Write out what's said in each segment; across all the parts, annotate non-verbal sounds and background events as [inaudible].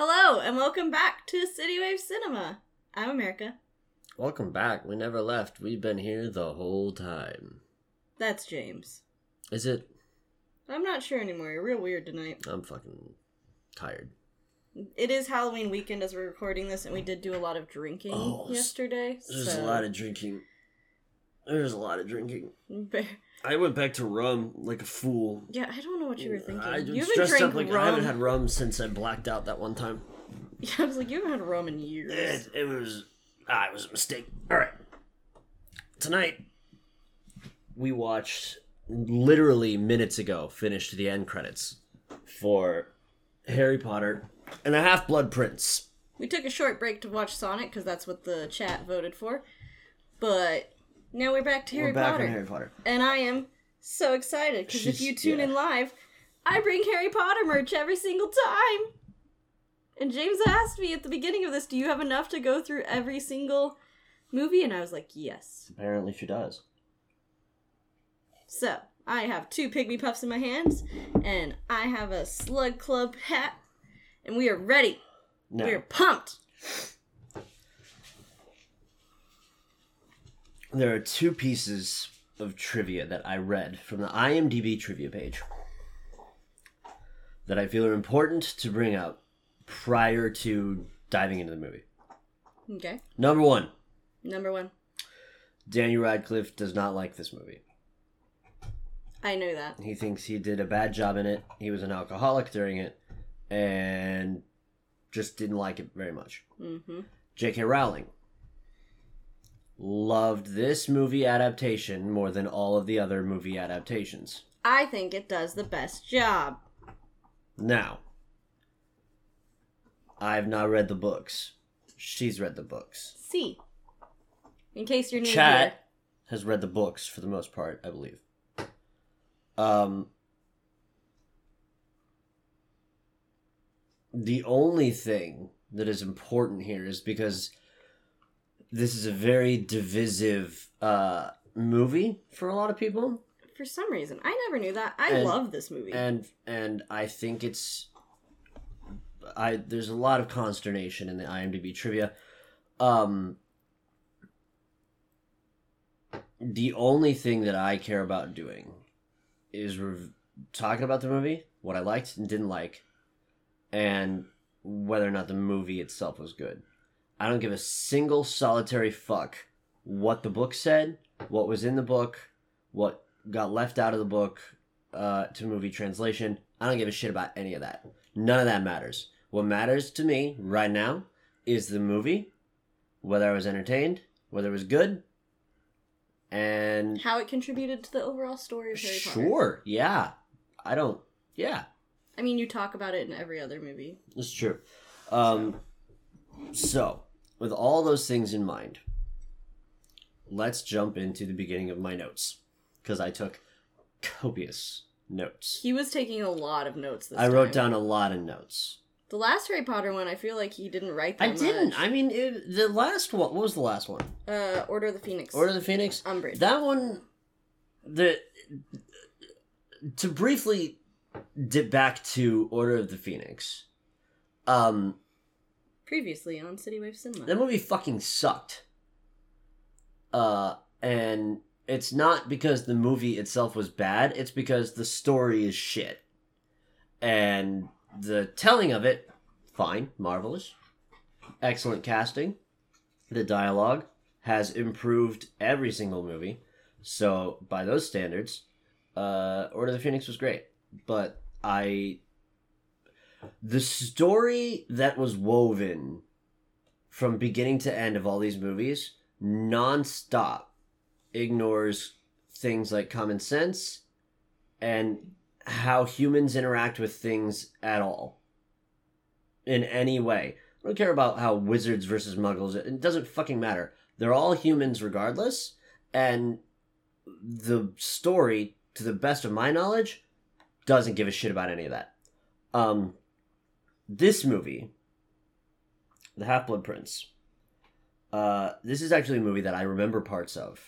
Hello, and welcome back to City Wave Cinema. I'm America. Welcome back. We never left. We've been here the whole time. That's James. Is it? I'm not sure anymore. You're real weird tonight. I'm fucking tired. It is Halloween weekend as we're recording this, and we did do a lot of drinking Oh, yesterday. There's so... a lot of drinking. There's a lot of drinking. [laughs] I went back to rum like a fool. Yeah, I don't know what you were thinking. I you haven't stressed drank up like rum. I haven't had rum since I blacked out that one time. [laughs] Yeah, I was like, you haven't had rum in years. It, it was ah, it was a mistake. All right. Tonight we watched literally minutes ago finished the end credits for Harry Potter and the Half-Blood Prince. We took a short break to watch Sonic because that's what the chat voted for. But now we're back to Harry We're back Potter. Harry Potter. And I am so excited because if She's- you tune yeah. in live, I bring Harry Potter merch every single time. And James asked me at the beginning of this, Do you have enough to go through every single movie? And I was like, Yes. Apparently she does. So I have two Pygmy Puffs in my hands, and I have a Slug Club hat, and we are ready. Now, We are pumped. There are two pieces of trivia that I read from the IMDb trivia page that I feel are important to bring up prior to diving into the movie. Okay. Number one, Number one. Daniel Radcliffe does not like this movie. I know that. He thinks he did a bad job in it. He was an alcoholic during it and just didn't like it very much. Mm-hmm. J.K. Rowling loved this movie adaptation more than all of the other movie adaptations. I think it does the best job. Now, I've not read the books. She's read the books. C. In case you're new Chat here. has read the books for the most part, I believe. Um, the only thing that is important here is because this is a very divisive uh, movie for a lot of people, For some reason, I never knew that. I And- love this movie. and and I think it's I there's a lot of consternation in the IMDb trivia. Um, the only thing that I care about doing is rev- talking about the movie, what I liked and didn't like, and whether or not the movie itself was good. I don't give a single solitary fuck what the book said, what was in the book, what got left out of the book uh, to movie translation. I don't give a shit about any of that. None of that matters. What matters to me right now is the movie, whether I was entertained, whether it was good, and How it contributed to the overall story of Harry Potter. sure, yeah. I don't, yeah, I mean, you talk about it in every other movie. it's true. Um, so, with all those things in mind, let's jump into the beginning of my notes because I took copious notes. He was taking a lot of notes this I wrote time. down a lot of notes. The last Harry Potter one, I feel like he didn't write that I didn't. I mean, it, the last one. What was the last one? Uh, Order of the Phoenix. Order of the Phoenix. Umbridge. That one. The to briefly dip back to Order of the Phoenix. Um, Previously on City Wave Cinema. that movie fucking sucked. Uh, and it's not because the movie itself was bad. It's because the story is shit, and the telling of it, fine, marvelous, excellent casting. The dialogue has improved every single movie, so by those standards, uh, Order of the Phoenix was great. But I, the story that was woven from beginning to end of all these movies, nonstop, ignores things like common sense and how humans interact with things at all in any way. I don't care about how wizards versus muggles, it doesn't fucking matter. They're all humans regardless, and the story, to the best of my knowledge, doesn't give a shit about any of that. Um, this movie, The Half Blood Prince, uh, this is actually a movie that I remember parts of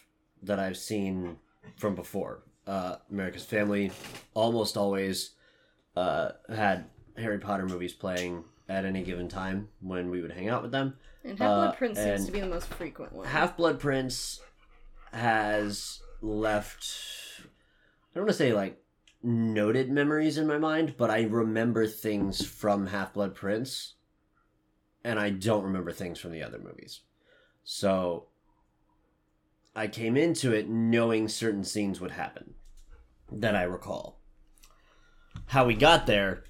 that I've seen from before. Uh, America's Family almost always uh, had Harry Potter movies playing at any given time when we would hang out with them. And Half Blood Uh, Prince seems to be the most frequent one. Half Blood Prince has left I don't want to say like noted memories in my mind, but I remember things from Half Blood Prince and I don't remember things from the other movies. So I came into it knowing certain scenes would happen that I recall. How we got there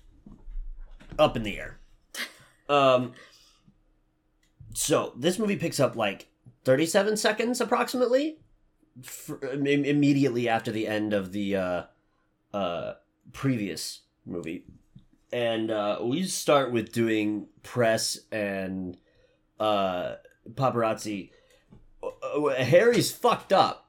up in the air. [laughs] Um so this movie picks up like 37 seconds approximately for, im- immediately after the end of the uh uh previous movie. And uh we start with doing press and uh paparazzi. Uh, harry's fucked up.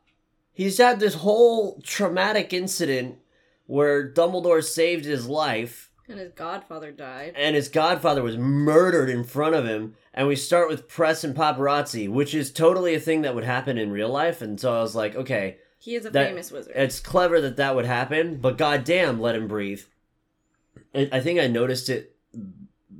He's had this whole traumatic incident where dumbledore saved his life. And his godfather died. and his godfather was murdered in front of him. And we start with press and paparazzi which is totally a thing that would happen in real life. And so i was like okay He is a That- famous wizard. it's clever that that would happen but goddamn let him breathe. I I think i noticed it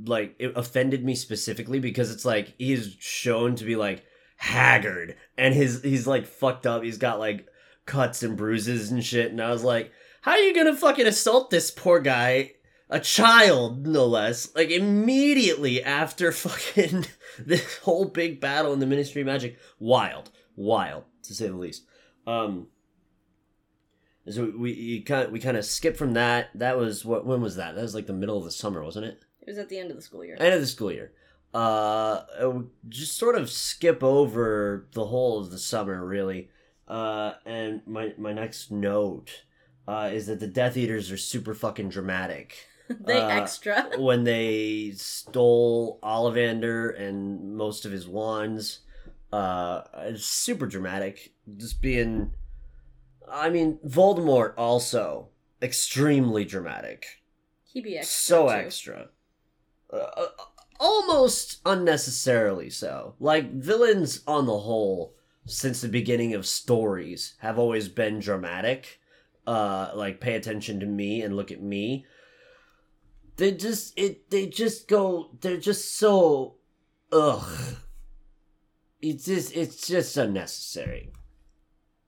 like it offended me specifically because it's like he's shown to be like haggard and his he's like fucked up. He's got like cuts and bruises and shit. And i was like how are you gonna fucking assault this poor guy a child no less like immediately after [laughs] fucking this whole big battle in the ministry of magic? Wild. Wild to say the least. Um so we you kind of, we kind of skip from that that was what when was that that was like the middle of the summer wasn't it it was at the end of the school year. end of the school year uh uh, just sort of skip over the whole of the summer really uh and my my next note uh is that the death eaters are super fucking dramatic [laughs] they uh, extra. [laughs] when they stole Ollivander and most of his wands. Uh, it's super dramatic. Just being, I mean, Voldemort also extremely dramatic. He be extra. so too. extra. Uh, uh, almost unnecessarily so. Like villains on the whole, since the beginning of stories, have always been dramatic. Uh, like pay attention to me and look at me. They just it. They just go. They're just so. Ugh. It's just. It's just unnecessary.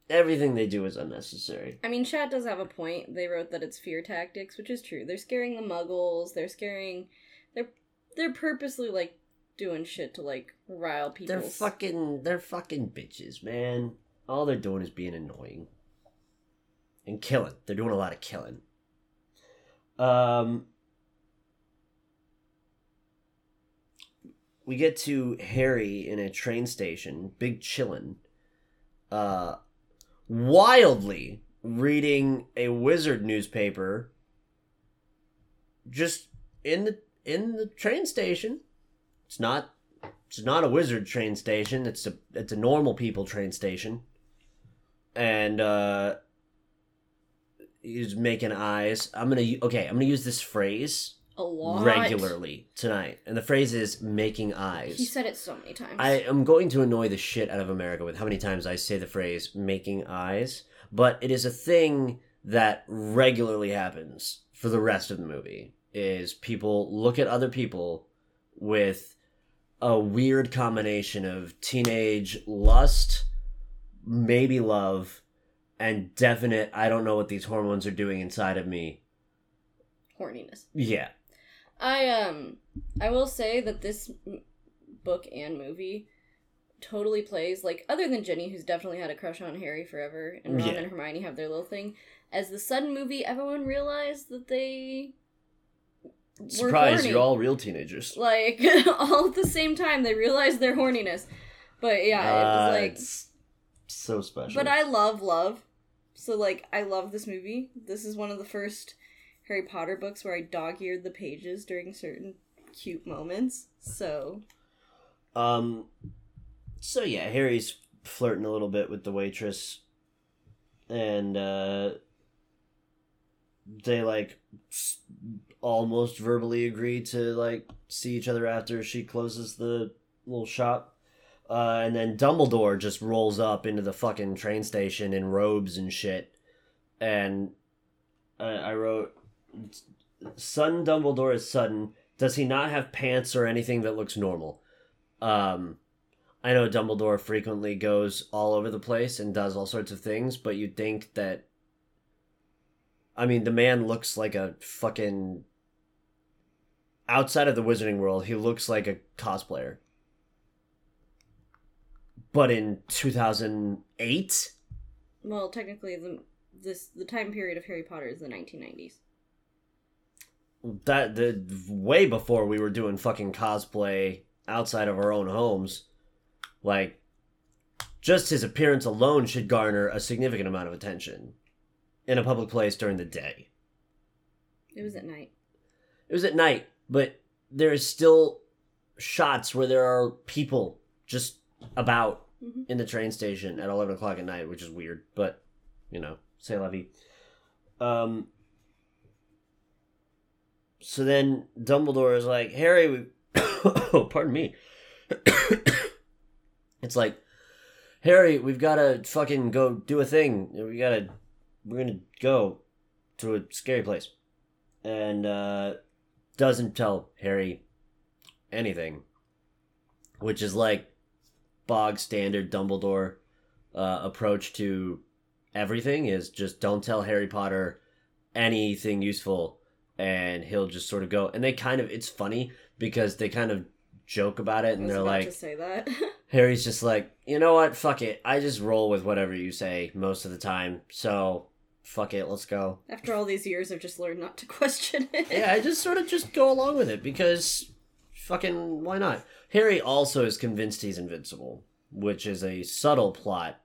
Everything they do is unnecessary. I mean, Chad does have a point. They wrote that it's fear tactics, which is true. They're scaring the Muggles. They're scaring. They're they're purposely like doing shit to like rile people. They're fucking they're fucking bitches, man. All they're doing is being annoying. And killing. They're doing a lot of killing. Um We get to Harry in a train station, big chillin', uh wildly reading a wizard newspaper just in the in the train station. It's not it's not a wizard train station. It's a it's a normal people train station. And uh he's making eyes. I'm gonna okay. I'm gonna use this phrase a lot regularly tonight, and the phrase is making eyes. He said it so many times. I am going to annoy the shit out of America with how many times I say the phrase making eyes, but it is a thing that regularly happens for the rest of the movie is people look at other people with a weird combination of teenage lust, maybe love, and definite I don't know what these hormones are doing inside of me. horniness. Yeah. I um I will say that this m- book and movie totally plays like other than Ginny who's definitely had a crush on Harry forever and Ron Yeah. and Hermione have their little thing as the sudden movie everyone realized that they were Surprise, horny. you're all real teenagers. like [laughs] all at the same time they realized their horniness. But yeah, it was like it's so special. but I love love. So like I love this movie. This is one of the first Harry Potter books where I dog-eared the pages during certain cute moments. So Um. So yeah, Harry's flirting a little bit with the waitress, and uh, they like almost verbally agree to like see each other after she closes the little shop. Uh, and then Dumbledore just rolls up into the fucking train station in robes and shit. And I, I wrote, "Son Dumbledore is sudden. Does he not have pants or anything that looks normal? Um, I know Dumbledore frequently goes all over the place and does all sorts of things, but you'd think that. I mean, the man looks like a fucking. Outside of the wizarding world, he looks like a cosplayer. But in 2008? Well, technically, the this the time period of Harry Potter is the 1990s. That the way before we were doing fucking cosplay outside of our own homes like just his appearance alone should garner a significant amount of attention in a public place during the day It was at night. it was at night but there is still shots where there are people just about Mhm. in the train station at 11 o'clock at night which is weird but you know say la vie um so then dumbledore is like harry we [coughs] oh pardon me. [coughs] It's like harry we've got to fucking go do a thing. We gotta we're gonna go to a scary place. And uh doesn't tell harry anything which is like bog standard dumbledore uh, approach to everything is just don't tell harry potter anything useful and he'll just sort of go and they kind of it's funny because they kind of joke about it and they're like to say that. [laughs] Harry's just like, you know what? Fuck it. I just roll with whatever you say most of the time. So, fuck it. Let's go. After all these years, I've just learned not to question it. Yeah, I just sort of just go along with it because fucking why not? Harry also is convinced he's invincible, which is a subtle plot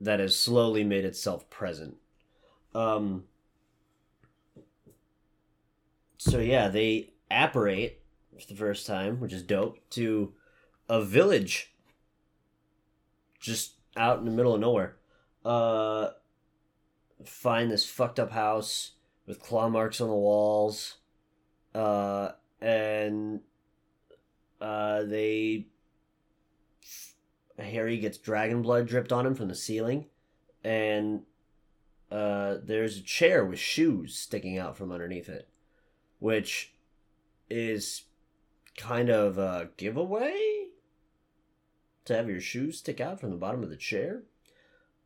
that has slowly made itself present. Um So yeah, they apparate for the first time, which is dope, to a village just out in the middle of nowhere. Uh find this fucked up house with claw marks on the walls. Uh and uh they Harry gets dragon blood dripped on him from the ceiling and uh there's a chair with shoes sticking out from underneath it which is kind of a giveaway to have your shoes stick out from the bottom of the chair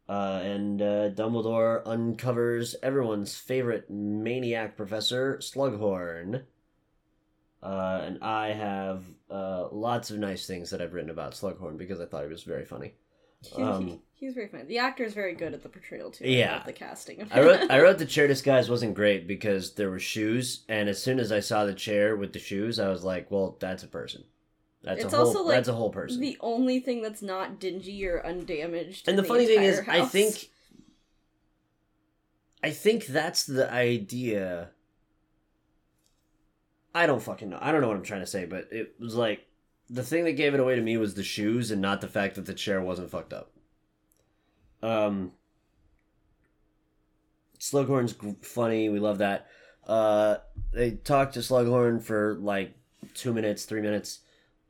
uh, and uh, Dumbledore uncovers everyone's favorite maniac professor, Slughorn. Uh, and I have uh, lots of nice things that I've written about Slughorn because I thought he was very funny. [laughs] Um, He's very funny. The actor is very good at the portrayal too. Yeah. the casting. I wrote I wrote the [laughs] chair disguise wasn't great because there were shoes, and as soon as I saw the chair with the shoes, I was like, "Well, that's a person. That's It's a whole. also, like, that's a whole person." the only thing that's not dingy or undamaged. and in the funny thing is, entire I think, I think that's the idea. I don't fucking know. I don't know what I'm trying to say, but it was like the thing that gave it away to me was the shoes, and not the fact that the chair wasn't fucked up. Um, Slughorn's funny. We love that. Uh, they talk to Slughorn for like two minutes, three minutes,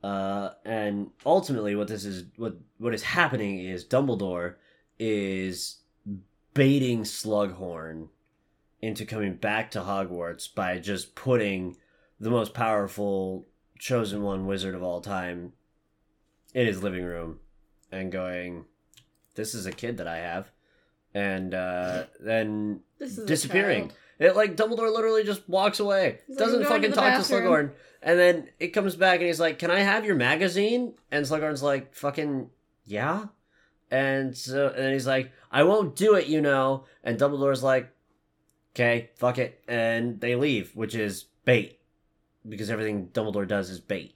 uh, and ultimately, what this is, what what is happening is Dumbledore is baiting Slughorn into coming back to Hogwarts by just putting the most powerful chosen one wizard of all time in his living room and going, "This is a kid that I have," and uh, [laughs] then this is a disappearing. It like Dumbledore literally just walks away, He's doesn't "I'm going to fucking talk bathroom." to Slughorn, and then it comes back and he's like, "Can I have your magazine?" And Slughorn's like, "Fucking yeah," and so and then he's like, "I won't do it, you know," and Dumbledore's like, "Okay, fuck it," and they leave, which is bait because everything Dumbledore does is bait.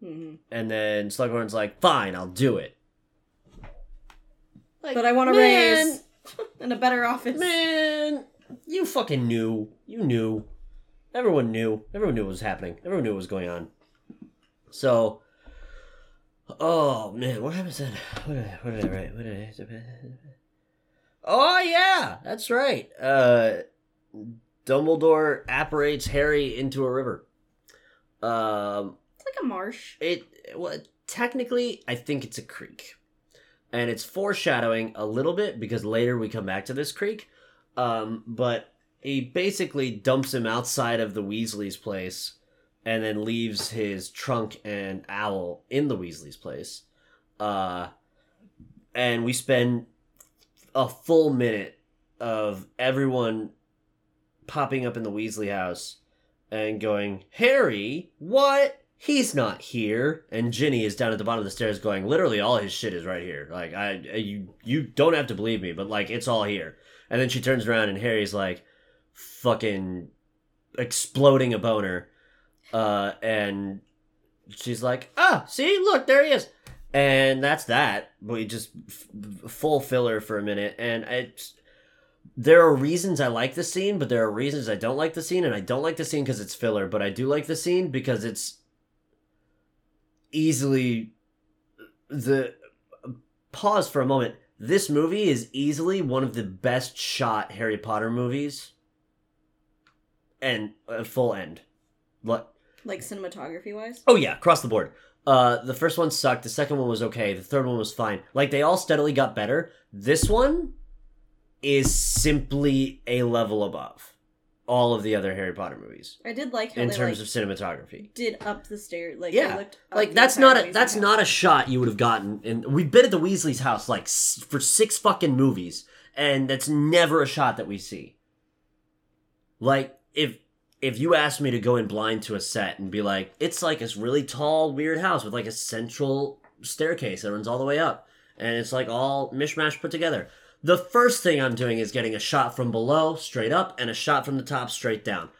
Mhm. And then Slughorn's like, "Fine, I'll do it." Like, But I want to man, raise [laughs] in a better office. Man, you fucking knew. You knew. Everyone knew. Everyone knew what was happening. Everyone knew what was going on. So, oh man, what happened then? What did I, what did I write? What did I? Oh yeah, that's right. Uh, Dumbledore apparates Harry into a river. Um, It's like a marsh. it well, technically, I think it's a creek, and it's foreshadowing a little bit because later we come back to this creek. Um, but he basically dumps him outside of the Weasley's place and then leaves his trunk and owl in the Weasley's place. Uh, and we spend a full minute of everyone popping up in the Weasley house and going, Harry, what? He's not here. And Ginny is down at the bottom of the stairs going, literally all his shit is right here. Like I you you don't have to believe me, but like it's all here. And then she turns around and Harry's like fucking exploding a boner. Uh and she's like, "Ah, see? Look, there he is." And that's that. We just f- full filler for a minute and it's there are reasons I like the scene, but there are reasons I don't like the scene, and I don't like the scene because it's filler, but I do like the scene because it's easily the pause for a moment. This movie is easily one of the best shot Harry Potter movies, and a full end. What? Like cinematography wise? Oh yeah, across the board. Uh, the first one sucked. The second one was okay. The third one was fine. Like they all steadily got better. This one is simply a level above all of the other Harry Potter movies I did like how in they terms like, of cinematography. did up the stairs. Like Yeah. Like that's not a that's not a shot you would have gotten. And we've been at the Weasley's house like s- for six fucking movies, and that's never a shot that we see. Like if if you asked me to go in blind to a set and be like, it's like this really tall, weird house with like a central staircase that runs all the way up, and it's like all mishmash put together. The first thing I'm doing is getting a shot from below straight up and a shot from the top straight down.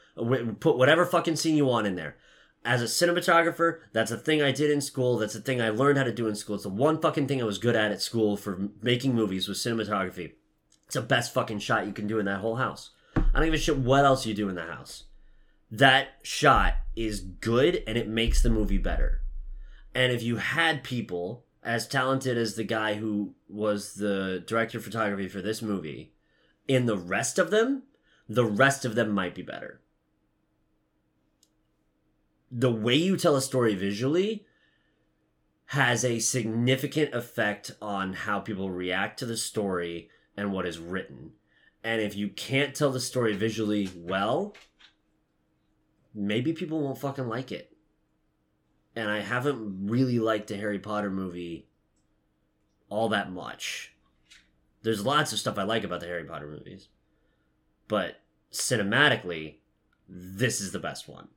Put whatever fucking scene you want in there. As a cinematographer, that's a thing I did in school. That's a thing I learned how to do in school. It's the one fucking thing I was good at at school for making movies was cinematography. It's the best fucking shot you can do in that whole house. I don't give a shit what else you do in the house. That shot is good and it makes the movie better. And if you had people as talented as the guy who was the director of photography for this movie in the rest of them, the rest of them might be better. The way you tell a story visually has a significant effect on how people react to the story and what is written. And if you can't tell the story visually well, maybe people won't fucking like it. And I haven't really liked a Harry Potter movie all that much. There's lots of stuff I like about the Harry Potter movies. But cinematically, this is the best one.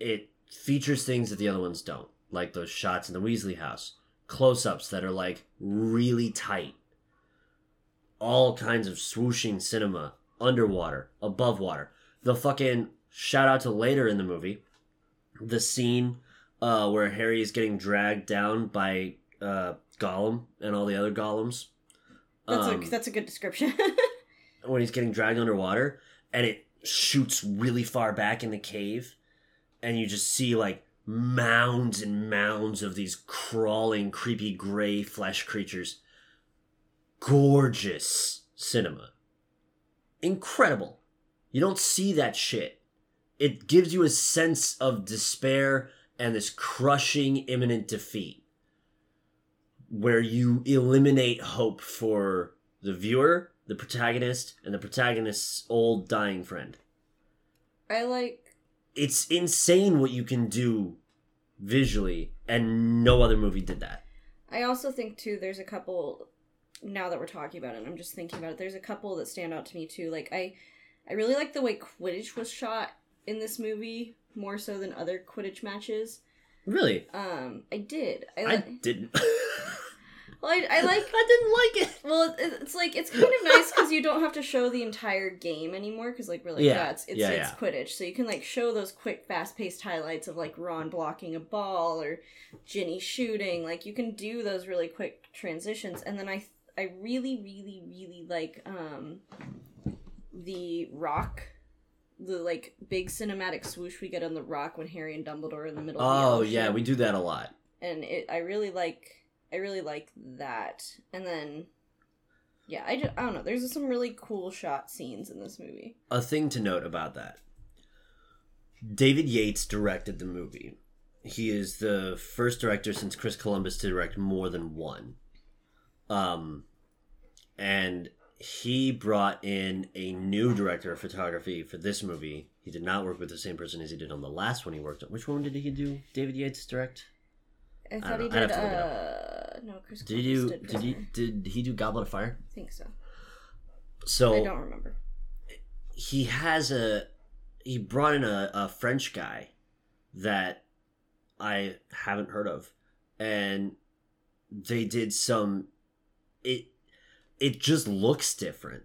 It features things that the other ones don't, like those shots in the Weasley house, close ups that are like really tight, all kinds of swooshing cinema, underwater, above water. The fucking shout out to later in the movie, the scene uh, where Harry is getting dragged down by uh, Gollum and all the other Gollums. That's Um, a that's a good description. [laughs] when he's getting dragged underwater and it shoots really far back in the cave and you just see like mounds and mounds of these crawling creepy gray flesh creatures gorgeous cinema incredible you don't see that shit it gives you a sense of despair and this crushing imminent defeat where you eliminate hope for the viewer, the protagonist, and the protagonist's old dying friend. I like It's insane what you can do visually, and no other movie did that. I also think too there's a couple now that we're talking about it, and I'm just thinking about it, there's a couple that stand out to me too. Like I I really like the way Quidditch was shot in this movie, more so than other Quidditch matches. Really? Um I did. I, I didn't. [laughs] well, I, I [laughs] like I didn't like it. well, it- it's like it's kind of nice because you don't have to show the entire game anymore. Because like we're like, Yeah. yeah, it's it's, Yeah, it's yeah. Quidditch, so you can like show those quick, fast-paced highlights of like Ron blocking a ball or Ginny shooting. Like you can do those really quick transitions, and then I I really, really, really like um the rock. The like big cinematic swoosh we get on the rock when Harry and Dumbledore are in the middle. of the Oh yeah, we do that a lot. and it I really like I really like that. And then yeah, I just, I don't know. There's some really cool shot scenes in this movie. A thing to note about that. David Yates directed the movie. He is the first director since Chris Columbus to direct more than one. Um and he brought in a new director of photography for this movie. He did not work with the same person as he did on the last one he worked on. Which one did he do? David Yates direct? I I thought don't he did. have to look Uh, no, Chris. Did you? Did, Did he? Did he do Goblet of Fire? I think so. So I don't remember. he has a he brought in a, a French guy that I haven't heard of, and they did some. It it just looks different,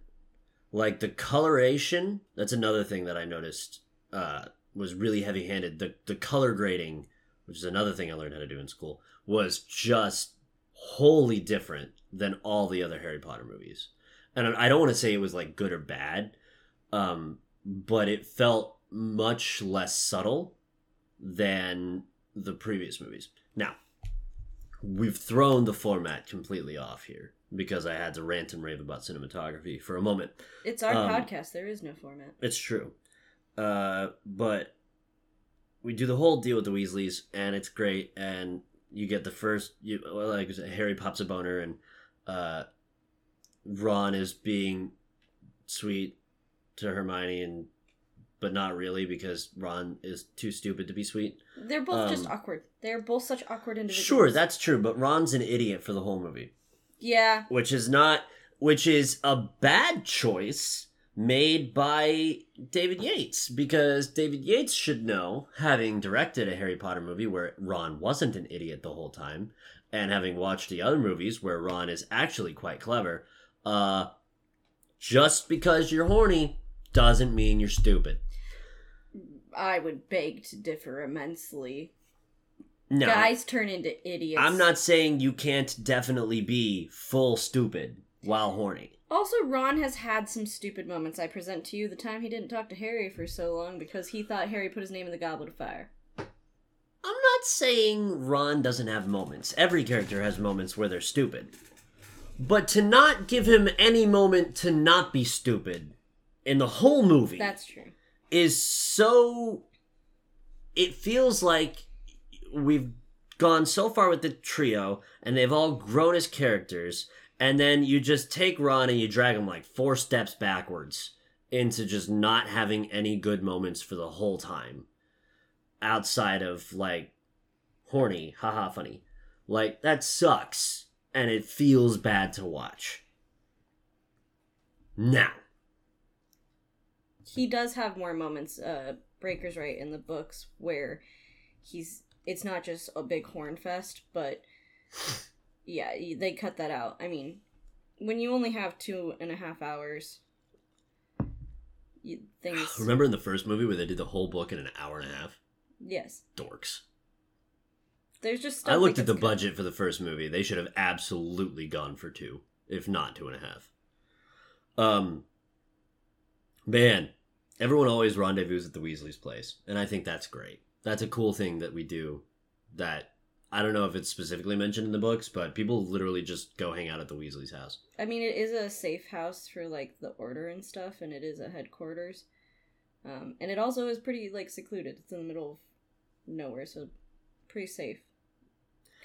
like the coloration. That's another thing that I noticed uh, was really heavy handed. The the color grading, which is another thing I learned how to do in school, was just wholly different than all the other Harry Potter movies. And I don't want to say it was like good or bad, um, but it felt much less subtle than the previous movies. Now, we've thrown the format completely off here because I had to rant and rave about cinematography for a moment. It's our Um, podcast. There is no format. It's true. Uh, but we do the whole deal with the Weasleys, and it's great. And you get the first, you like Harry pops a boner, and uh, Ron is being sweet to Hermione, and but not really because Ron is too stupid to be sweet. They're both just um, awkward. They're both such awkward individuals. Sure, that's true, but Ron's an idiot for the whole movie. Yeah. which is not which is a bad choice made by David Yates because David Yates should know having directed a Harry Potter movie where Ron wasn't an idiot the whole time and having watched the other movies where Ron is actually quite clever uh just because you're horny doesn't mean you're stupid. I would beg to differ immensely. No. Guys turn into idiots. I'm not saying you can't definitely be full stupid while horny. Also, Ron has had some stupid moments. I present to you the time he didn't talk to Harry for so long because he thought Harry put his name in the Goblet of Fire. I'm not saying Ron doesn't have moments. Every character has moments where they're stupid. But to not give him any moment to not be stupid in the whole movie That's true. is so. It feels like we've gone so far with the trio and they've all grown as characters, and then you just take Ron and you drag him like four steps backwards into just not having any good moments for the whole time outside of like horny, haha, funny. Like that sucks, and it feels bad to watch. Now, He does have more moments, uh, Breaker's right, in the books where he's. It's not just a big horn fest, but. Yeah, they cut that out. I mean, when you only have two and a half hours, you, [sighs] things. remember in the first movie where they did the whole book in an hour and a half? Yes. Dorks. There's just stuff I looked at the budget for the first movie. They should have absolutely gone for two, if not two and a half. Um, man, everyone always rendezvous at the Weasley's place, and I think that's great. That's a cool thing that we do. That I don't know if it's specifically mentioned in the books, but people literally just go hang out at the Weasley's house. I mean, it is a safe house for like the order and stuff, and it is a headquarters. Um, and it also is pretty like secluded. It's in the middle of nowhere, so pretty safe,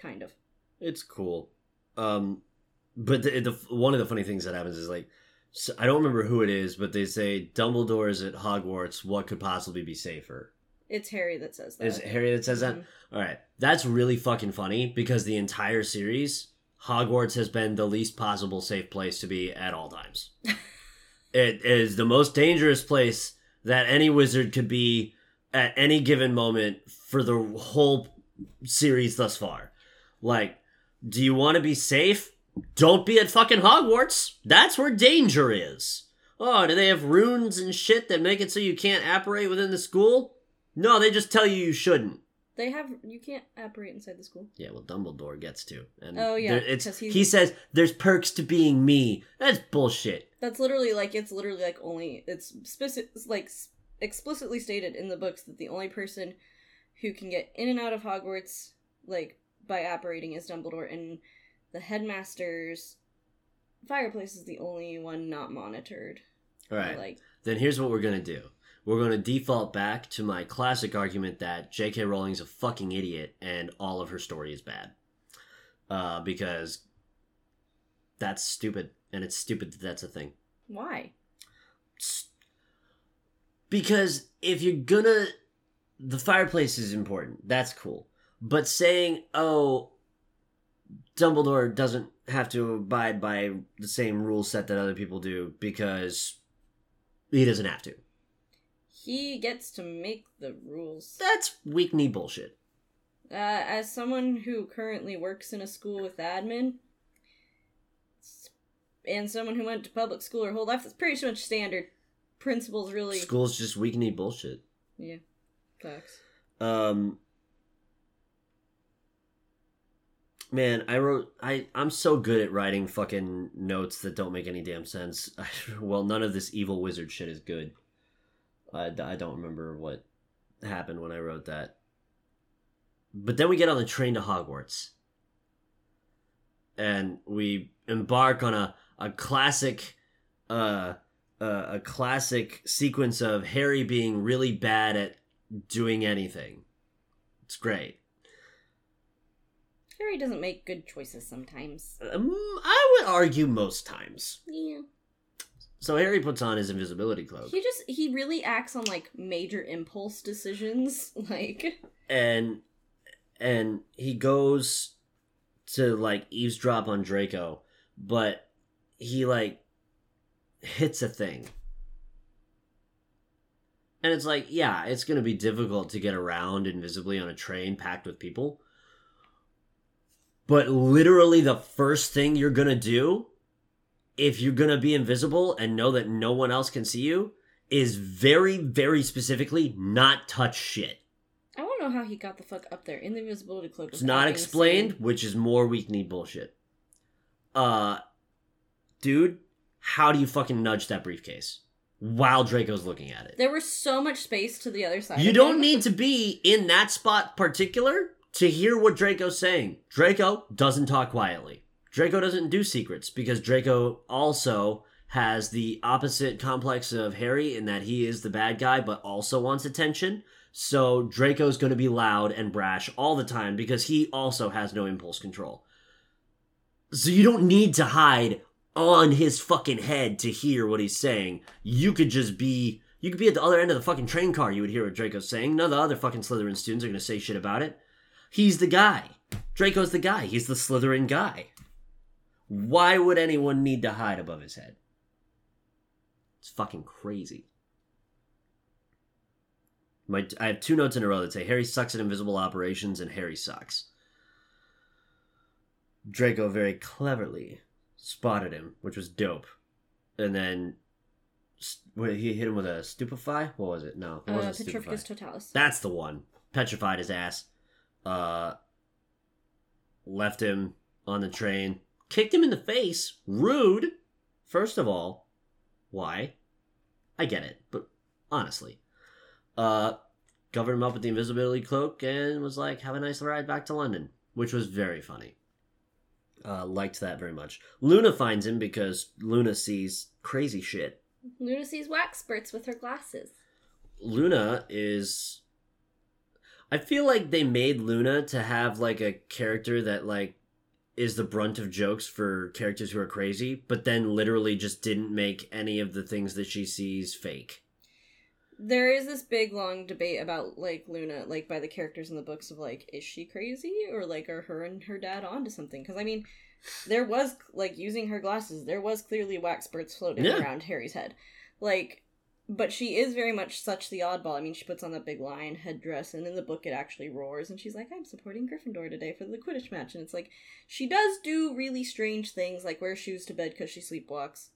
kind of. It's cool. Um, but the, the one of the funny things that happens is like, so I don't remember who it is, but they say Dumbledore's at Hogwarts. What could possibly be safer? It's Harry that says that. Is it Harry that says that? Mhm. All right, that's really fucking funny because the entire series, Hogwarts has been the least possible safe place to be at all times. [laughs] it is the most dangerous place that any wizard could be at any given moment for the whole series thus far. Like, do you want to be safe? Don't be at fucking Hogwarts. That's where danger is. Oh, do they have runes and shit that make it so you can't apparate within the school? No, they just tell you you shouldn't. They have you can't apparate inside the school. Yeah, well, Dumbledore gets to, and Oh, yeah, there- it's he says there's perks to being me. That's bullshit. That's literally like it's literally like only it's specific like explicitly stated in the books that the only person who can get in and out of Hogwarts like by apparating is Dumbledore, and the headmaster's fireplace is the only one not monitored. All right, Like then here's what we're gonna do. We're gonna default back to my classic argument that J.K. Rowling's a fucking idiot and all of her story is bad, uh, because that's stupid. and it's stupid that that's a thing. Why? Because if you're gonna, the fireplace is important. That's cool. But saying, "Oh, Dumbledore doesn't have to abide by the same rule set that other people do because he doesn't have to," He gets to make the rules. that's weak knee bullshit. Uh, as someone who currently works in a school with admin, and someone who went to public school her whole life, that's pretty much standard. Principals really School's just weak knee bullshit. yeah, facts. Um, man, I wrote. I I'm so good at writing fucking notes that don't make any damn sense. [laughs] well, none of this evil wizard shit is good. I I don't remember what happened when I wrote that. But then we get on the train to Hogwarts, and we embark on a a classic, uh, uh, a classic sequence of Harry being really bad at doing anything. It's great. Harry doesn't make good choices sometimes. Um, I would argue most times. Yeah. So Harry puts on his invisibility cloak, He just he really acts on like major impulse decisions. [laughs] Like and and he goes to like eavesdrop on Draco, but he like hits a thing. And it's like, yeah, it's going to be difficult to get around invisibly on a train packed with people. But literally, the first thing you're going to do, if you're going to be invisible and know that no one else can see you, is very, very specifically not touch shit. I to know how he got the fuck up there in the invisibility cloak. It's not explained, insane. which is more weak knee bullshit. Uh, dude, how do you fucking nudge that briefcase while Draco's looking at it? There was so much space to the other side. You don't need to be in that spot particular to hear what Draco's saying. Draco doesn't talk quietly. Draco doesn't do secrets because Draco also has the opposite complex of Harry in that he is the bad guy but also wants attention. So Draco's going to be loud and brash all the time because he also has no impulse control. So you don't need to hide on his fucking head to hear what he's saying. You could just be you could be at the other end of the fucking train car, you would hear what Draco's saying. None of the other fucking Slytherin students are gonna say shit about it. He's the guy. Draco's the guy. He's the Slytherin guy. Why would anyone need to hide above his head? It's fucking crazy. My, I have two notes in a row that say Harry sucks at invisible operations and Harry sucks. Draco very cleverly spotted him, which was dope. And then s- wait, he hit him with a stupefy. What was it? No, it Uh, wasn't stupefy. Petrificus Totalis. That's the one. Petrified his ass. Uh, left him on the train. Kicked him in the face. Rude. First of all, why? I get it, but honestly, uh, covered him up with the invisibility cloak and was like, "Have a nice ride back to London," which was very funny. Uh, liked that very much. Luna finds him because Luna sees crazy shit Luna sees Wrackspurts with her glasses. Luna is I feel like they made Luna to have like a character that like is the brunt of jokes for characters who are crazy, but then literally just didn't make any of the things that she sees fake. There is this big long debate about like Luna, like by the characters in the books of like, is she crazy or like are her and her dad onto something? Because I mean, there was like using her glasses, there was clearly Wrackspurts floating Yeah. around Harry's head, like, but she is very much such the oddball. I mean, she puts on that big lion headdress, and in the book it actually roars, and she's like, "I'm supporting Gryffindor today for the Quidditch match," and it's like she does do really strange things, like wear shoes to bed because she sleepwalks,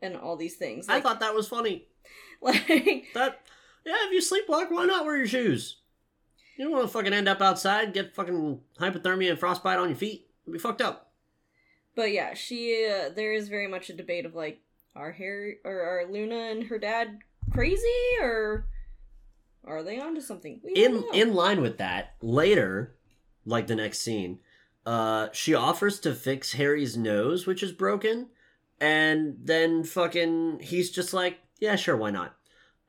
and all these things. I thought that was funny. [laughs] like That yeah, if you sleepwalk, why not wear your shoes? You don't want to fucking end up outside, get fucking hypothermia and frostbite on your feet. It'd be fucked up. But yeah, she uh, there is very much a debate of like are Harry or are Luna and her dad crazy or are they onto something? We in in line with that later like the next scene uh she offers to fix harry's nose which is broken and then fucking he's just like yeah sure why not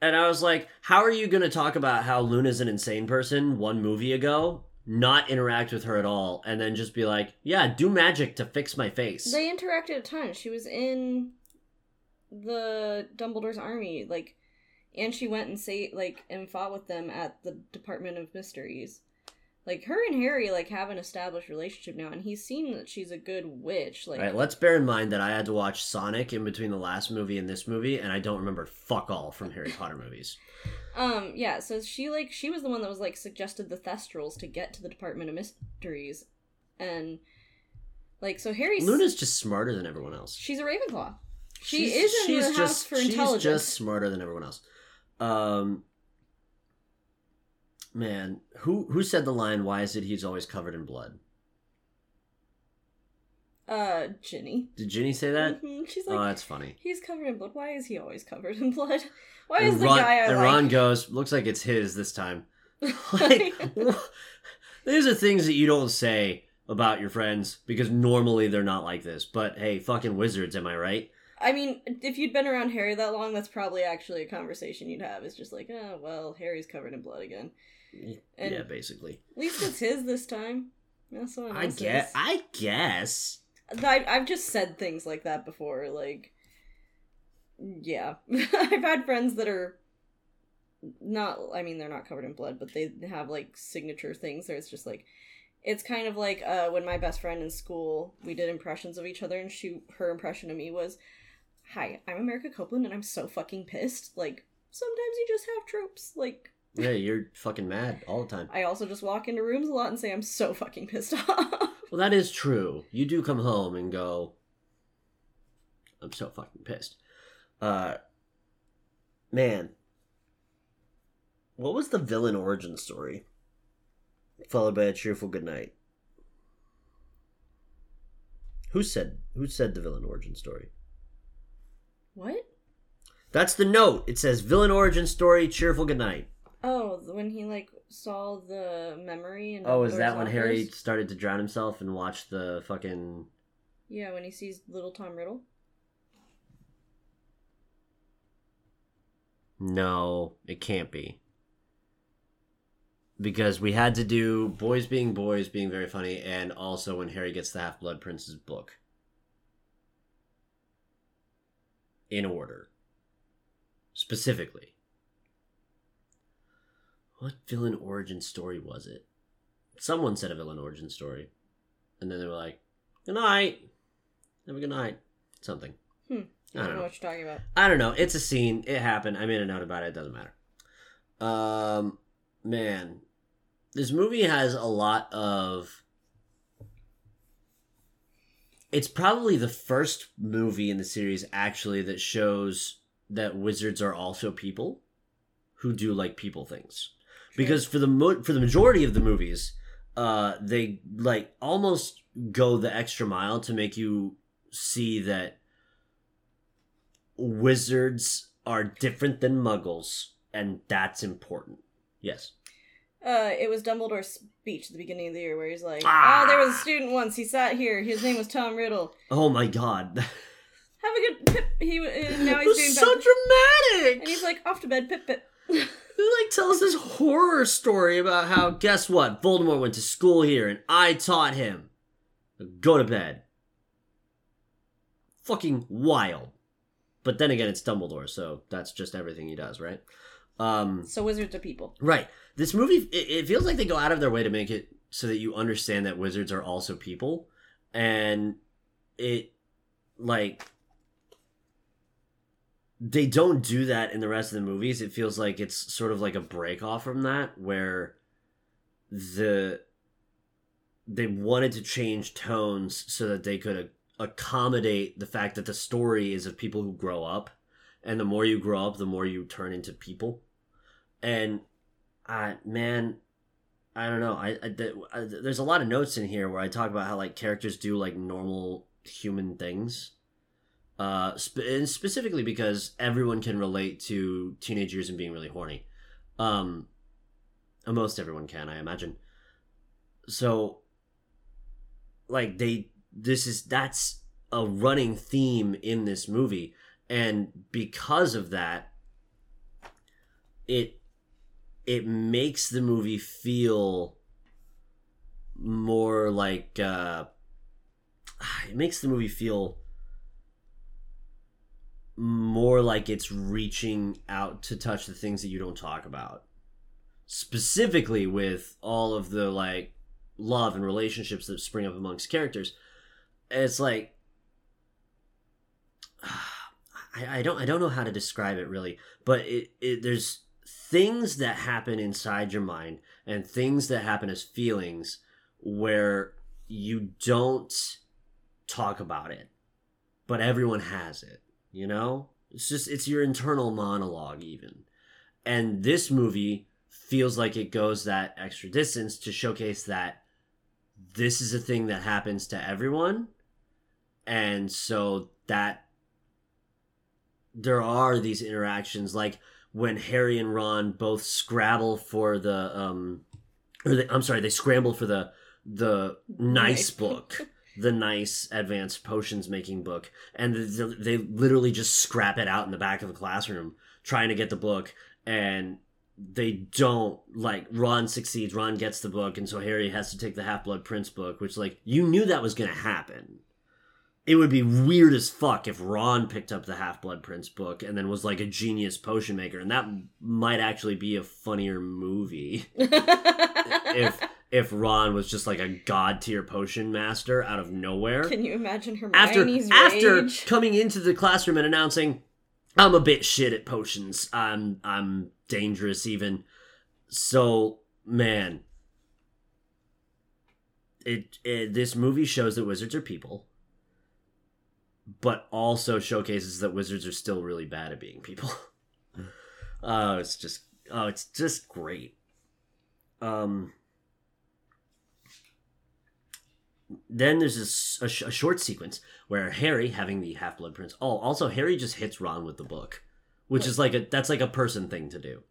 and i was like how are you gonna talk about how luna's an insane person one movie ago not interact with her at all, and then just be like, "Yeah, do magic to fix my face." They interacted a ton. She was in the Dumbledore's army, like, and she went and say like and fought with them at the Department of Mysteries. Like her and Harry like have an established relationship now, and he's seen that she's a good witch. Like, All right, let's bear in mind that I had to watch Sonic in between the last movie and this movie, and I don't remember fuck all from Harry Potter movies. um, yeah. So she like she was the one that was like suggested the Thestrals to get to the Department of Mysteries, and like so Harry's Luna's just smarter than everyone else. she's a Ravenclaw. She She's- is in the house for intelligence. She's just smarter than everyone else. Um, man, who who said the line? Why is it he's always covered in blood? Uh, Ginny. Did Ginny say that? Mhm, She's oh, that's funny. he's covered in blood. Why is he always covered in blood? [laughs] Why and is the guy I and like? Ron goes, looks like it's his this time. [laughs] [laughs] like, these are things that you don't say about your friends because normally they're not like this. But hey, fucking wizards, am I right? I mean, if you'd been around Harry that long, that's probably actually a conversation you'd have. It's just like, oh well, Harry's covered in blood again. And yeah, basically. At least it's his this time. Not someone I guess. I guess. I, I've just said things like that before. Like, yeah, [laughs] I've had friends that are not. I mean, they're not covered in blood, but they have like signature things. Where it's just like, it's kind of like uh, when my best friend in school we did impressions of each other, and she her impression of me was, "Hi, I'm America Copeland, and I'm so fucking pissed." Like sometimes you just have tropes. Like Yeah, you're fucking mad all the time. [laughs] I also just walk into rooms a lot and say I'm so fucking pissed [laughs] off. Well, that is true. You do come home and go, I'm so fucking pissed. Uh, man, what was the villain origin story? Followed by a cheerful goodnight. Who said who said the villain origin story? What? That's the note. It says villain origin story, cheerful goodnight. Oh, when he like saw the memory and Oh, is that when Harry started to drown himself and watched the fucking Yeah, when he sees little Tom Riddle. No, it can't be. Because we had to do boys being boys being very funny, and also when Harry gets the Half Blood Prince's book. In order. Specifically. What villain origin story was it? Someone said a villain origin story. And then they were like, Good night. Have a good night. Something. Hmm. I I don't, don't know know. what you're talking about. I don't know. It's a scene. It happened. I made a note about it. It doesn't matter. Um, man, this movie has a lot of. It's probably the first movie in the series actually that shows that wizards are also people who do like people things. Because for the mo- for the majority of the movies, uh, they like almost go the extra mile to make you see that wizards are different than muggles and that's important. Yes Uh, it was Dumbledore's speech at the beginning of the year where he's like, Ah. "Oh, there was a student once. He sat here. His name was Tom Riddle. oh my god [laughs] Have a good pip." He and now he's doing so bad- dramatic and he's like off to bed. Pip pip. [laughs] he like tells this horror story about how guess what voldemort went to school here and i taught him go to bed fucking wild but then again it's dumbledore so that's just everything he does right um so wizards are people. Right. This movie, it, it feels like they go out of their way to make it so that you understand that wizards are also people. And it, like, they don't do that in the rest of the movies. It feels like it's sort of like a break off from that, where the. They wanted to change tones so that they could a- accommodate the fact that the story is of people who grow up. And the more you grow up, the more you turn into people and uh man i don't know I, I, I there's a lot of notes in here where i talk about how like characters do like normal human things uh and specifically because everyone can relate to teenagers and being really horny. Um and most everyone can i imagine. So like they this is that's a running theme in this movie and because of that it it makes the movie feel more like uh it makes the movie feel more like it's reaching out to touch the things that you don't talk about. Specifically with all of the like love and relationships that spring up amongst characters it's like [sighs] I, I don't I don't know how to describe it really, but it, it there's things that happen inside your mind and things that happen as feelings where you don't talk about it, but everyone has it. You know, it's just it's your internal monologue even, and this movie feels like it goes that extra distance to showcase that this is a thing that happens to everyone and so that there are these interactions like when Harry and Ron both scrabble for the um or they, I'm sorry, they scramble for the the nice Nice. book, [laughs] the nice advanced potions making book, and th- they literally just scrap it out in the back of the classroom trying to get the book, and they don't like Ron succeeds. Ron gets the book, and so Harry has to take the Half Blood Prince book, which like you knew that was gonna happen. It would be weird as fuck if Ron picked up the Half Blood Prince book and then was like a genius potion maker, and that might actually be a funnier movie [laughs] if if Ron was just like a god tier potion master out of nowhere Can you imagine after Hermione's after rage? coming into the classroom and announcing I'm a bit shit at potions. I'm I'm dangerous even. So, man, it, it this movie shows that wizards are people, but also showcases that wizards are still really bad at being people. [laughs] oh, it's just oh, it's just great. Um then there's this, a, sh- a short sequence where Harry, having the Half Blood Prince, oh, also Harry just hits Ron with the book, which is like a that's like a person thing to do.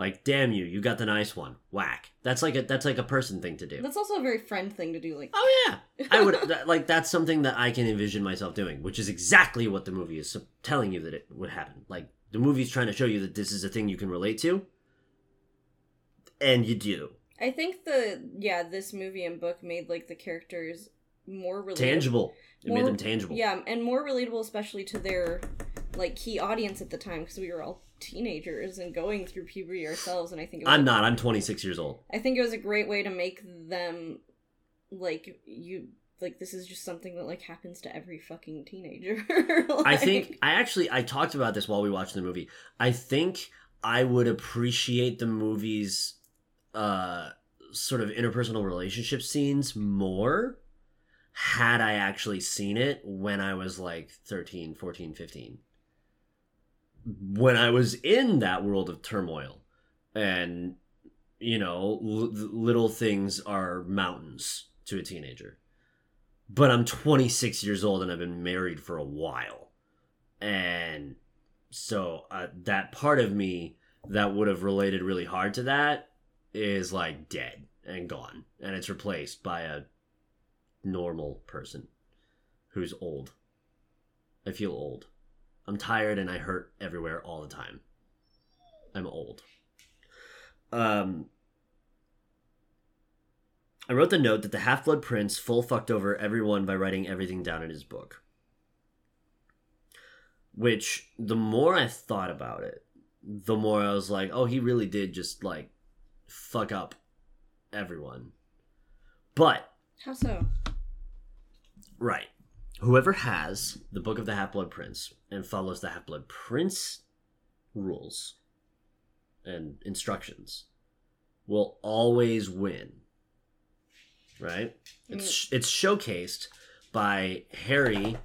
Like, damn you, you got the nice one. Whack. That's like a that's like a person thing to do. That's also a very friend thing to do. Like, Oh yeah, I would [laughs] that, like that's something that I can envision myself doing, which is exactly what the movie is telling you that it would happen. Like the movie's trying to show you that this is a thing you can relate to, and you do. I think the yeah, this movie and book made like the characters more relatable. Tangible. It made them tangible. Yeah, and more relatable, especially to their like key audience at the time, because we were all teenagers and going through puberty ourselves. And I think it was I'm not. I'm 26 years old. I think it was a great way to make them like you like this is just something that like happens to every fucking teenager. [laughs] I think I actually I talked about this while we watched the movie. I think I would appreciate the movie's uh sort of interpersonal relationship scenes more had I actually seen it when I was like 13, 14, 15. When I was in that world of turmoil and you know, l- little things are mountains to a teenager. But I'm 26 years old and I've been married for a while. And so uh, that part of me that would have related really hard to that is like dead and gone. And it's replaced by a normal person who's old. I feel old. I'm tired and I hurt everywhere all the time. I'm old. Um, I wrote the note that the Half Blood Prince full fucked over everyone by writing everything down in his book. Which, the more I thought about it, the more I was like, oh, he really did just, like, fuck up everyone. But, how so? right, whoever has the Book of the Half Blood Prince and follows the Half Blood Prince rules and instructions will always win. Right? Mm. It's it's showcased by Harry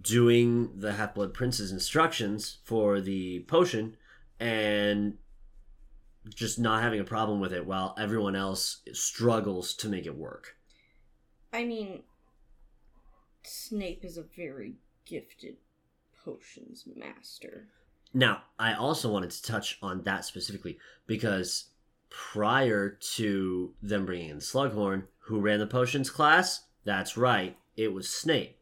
doing the Half Blood Prince's instructions for the potion and just not having a problem with it while everyone else struggles to make it work. I mean, Snape is a very gifted potions master. Now, I also wanted to touch on that specifically because prior to them bringing in Slughorn, who ran the potions class? That's right, it was Snape.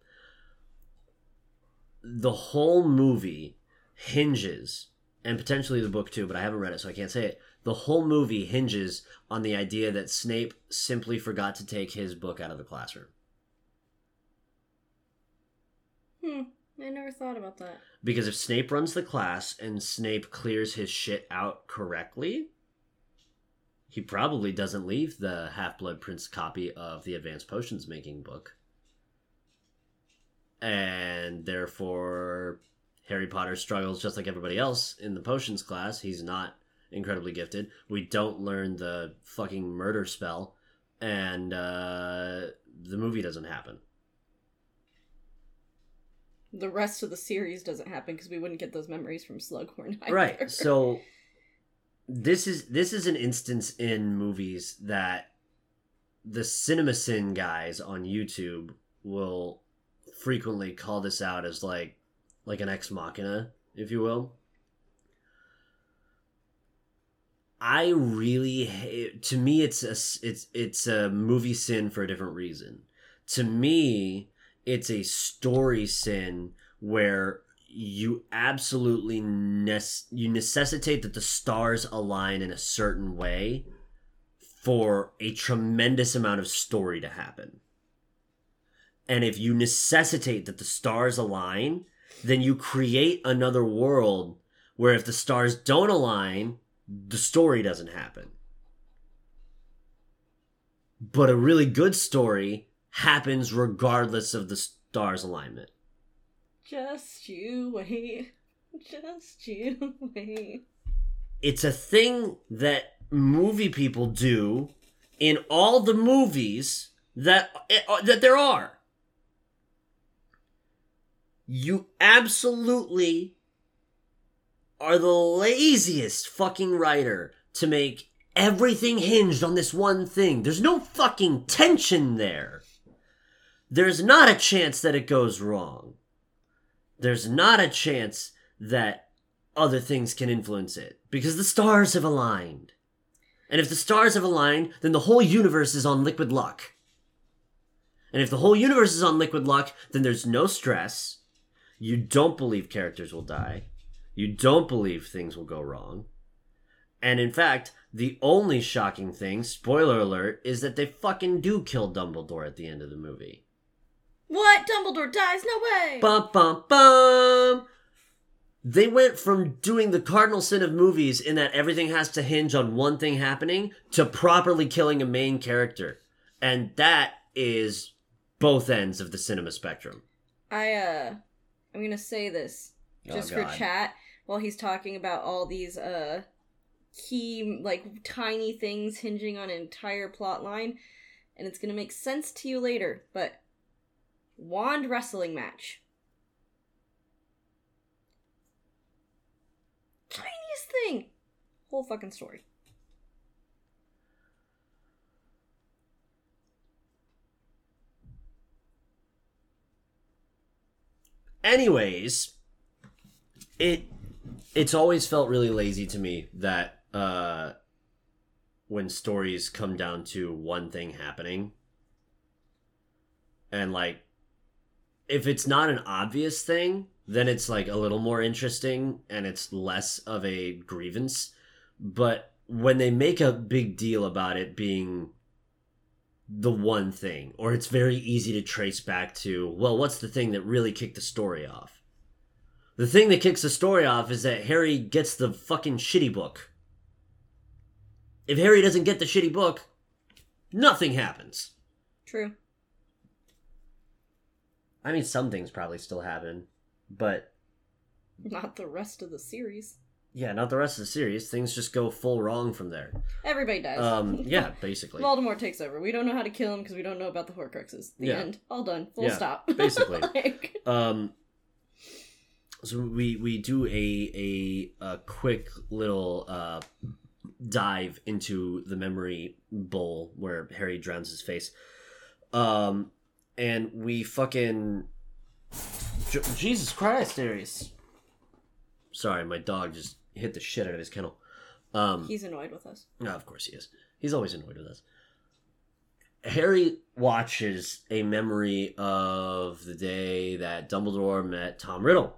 The whole movie hinges and potentially the book too, but I haven't read it, so I can't say it. The whole movie hinges on the idea that Snape simply forgot to take his book out of the classroom. Hmm. I never thought about that. Because if Snape runs the class and Snape clears his shit out correctly, he probably doesn't leave the Half Blood Prince copy of the Advanced Potions Making book. And therefore, Harry Potter struggles just like everybody else in the potions class. He's not incredibly gifted. We don't learn the fucking murder spell, and uh, the movie doesn't happen. The rest of the series doesn't happen because we wouldn't get those memories from Slughorn. [laughs] Either. Right. So this is this is an instance in movies that the CinemaSin guys on YouTube will frequently call this out as like like an ex machina, if you will. I really to me it's a it's it's a movie sin for a different reason. To me, it's a story sin where you absolutely nece- you necessitate that the stars align in a certain way for a tremendous amount of story to happen. And if you necessitate that the stars align, then you create another world where if the stars don't align, the story doesn't happen. But a really good story happens regardless of the stars' alignment. Just you wait. Just you wait. It's a thing that movie people do in all the movies that uh, that there are. You absolutely are the laziest fucking writer to make everything hinged on this one thing. There's no fucking tension there. There's not a chance that it goes wrong. There's not a chance that other things can influence it because the stars have aligned. And if the stars have aligned, then the whole universe is on liquid luck. And if the whole universe is on liquid luck, then there's no stress. You don't believe characters will die. You don't believe things will go wrong. And in fact, the only shocking thing, spoiler alert, is that they fucking do kill Dumbledore at the end of the movie. What? Dumbledore dies? No way! Bum bum bum! They went from doing the cardinal sin of movies in that everything has to hinge on one thing happening to properly killing a main character. And that is both ends of the cinema spectrum. I, uh, I'm gonna say this Oh, just for chat while he's talking about all these, uh, key, like, tiny things hinging on an entire plot line. And it's gonna make sense to you later, but wand wrestling match. Tiniest thing. Whole fucking story. anyways it it's always felt really lazy to me that uh when stories come down to one thing happening and like if it's not an obvious thing then it's like a little more interesting and it's less of a grievance but when they make a big deal about it being the one thing, or it's very easy to trace back to, well, what's the thing that really kicked the story off? The thing that kicks the story off is that Harry gets the fucking shitty book. If Harry doesn't get the shitty book, nothing happens. True. I mean, some things probably still happen, but Not the rest of the series. yeah, not the rest of the series. Things just go full wrong from there. Everybody dies. Um, [laughs] yeah, basically. Voldemort takes over. We don't know how to kill him because we don't know about the Horcruxes. The Yeah. end. All done. Full Yeah, stop. [laughs] basically. Like- Um, so we we do a a, a quick little uh, dive into the memory bowl where Harry drowns his face. Um, and we fucking J- Jesus Christ, Darius. Sorry, my dog just hit the shit out of his kennel. Um, He's annoyed with us. no, of course he is. He's always annoyed with us. Harry watches a memory of the day that Dumbledore met Tom Riddle.